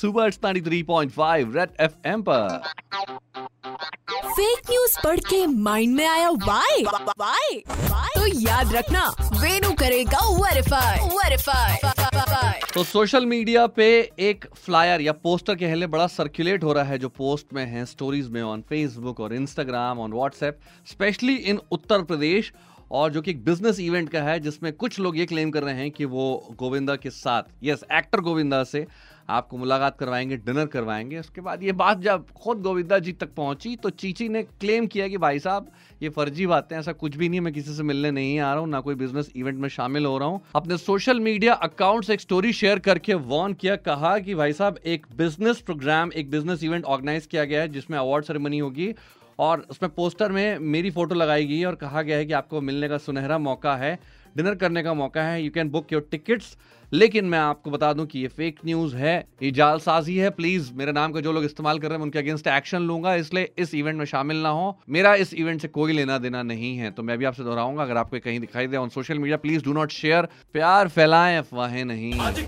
Super 93.5 red FM पर। Fake news पढ़ के माइंड में आया वाई वाई तो याद रखना वेनु करेगा वेरीफाई वेरीफाई तो सोशल मीडिया पे एक फ्लायर या पोस्टर के ले बड़ा सर्कुलेट हो रहा है जो पोस्ट में है स्टोरीज में ऑन फेसबुक और Instagram on WhatsApp specially in Uttar Pradesh और जो कि एक बिज़नेस इवेंट का है, जिसमें कुछ लोग ये क्लेम कर रहे हैं कि वो गोविंदा के साथ यस एक्टर गोविंदा से आपको मुलाकात करवाएँगे डिनर करवाएँगे। उसके बाद ये बात जब खुद गोविंदा जी तक पहुँची तो चीची ने क्लेम किया कि भाई साहब, ये फर्जी बातें ऐसा कुछ भी नहीं मैं किसी से मिलने नहीं आ रहा हूँ, ना कोई बिज़नेस इवेंट में शामिल हो रहा हूँ। अपने सोशल मीडिया अकाउंट से एक स्टोरी शेयर करके वॉर्न किया, कहा कि भाई साहब, एक बिज़नेस प्रोग्राम एक बिज़नेस इवेंट ऑर्गेनाइज किया गया है, जिसमें अवार्ड सेरेमनी होगी। और उसमें पोस्टर में मेरी फ़ोटो लगाई गई और कहा गया है कि आपको मिलने का सुनहरा मौका है, डिनर करने का मौका है you can book your tickets लेकिन मैं आपको बता दूँ कि ये फेक न्यूज़ है, ये जालसाजी है प्लीज़ मेरे नाम का जो लोग इस्तेमाल कर रहे हैं उनके अगेंस्ट एक्शन लूँगा, इसलिए इस इवेंट में शामिल ना हो। मेरा इस इवेंट से कोई लेना देना नहीं है तो मैं भी आपसे दोहराऊँगा, अगर आपको कहीं दिखाई दे on social media please do not share प्यार फैलाएँ, अफवाहें नहीं।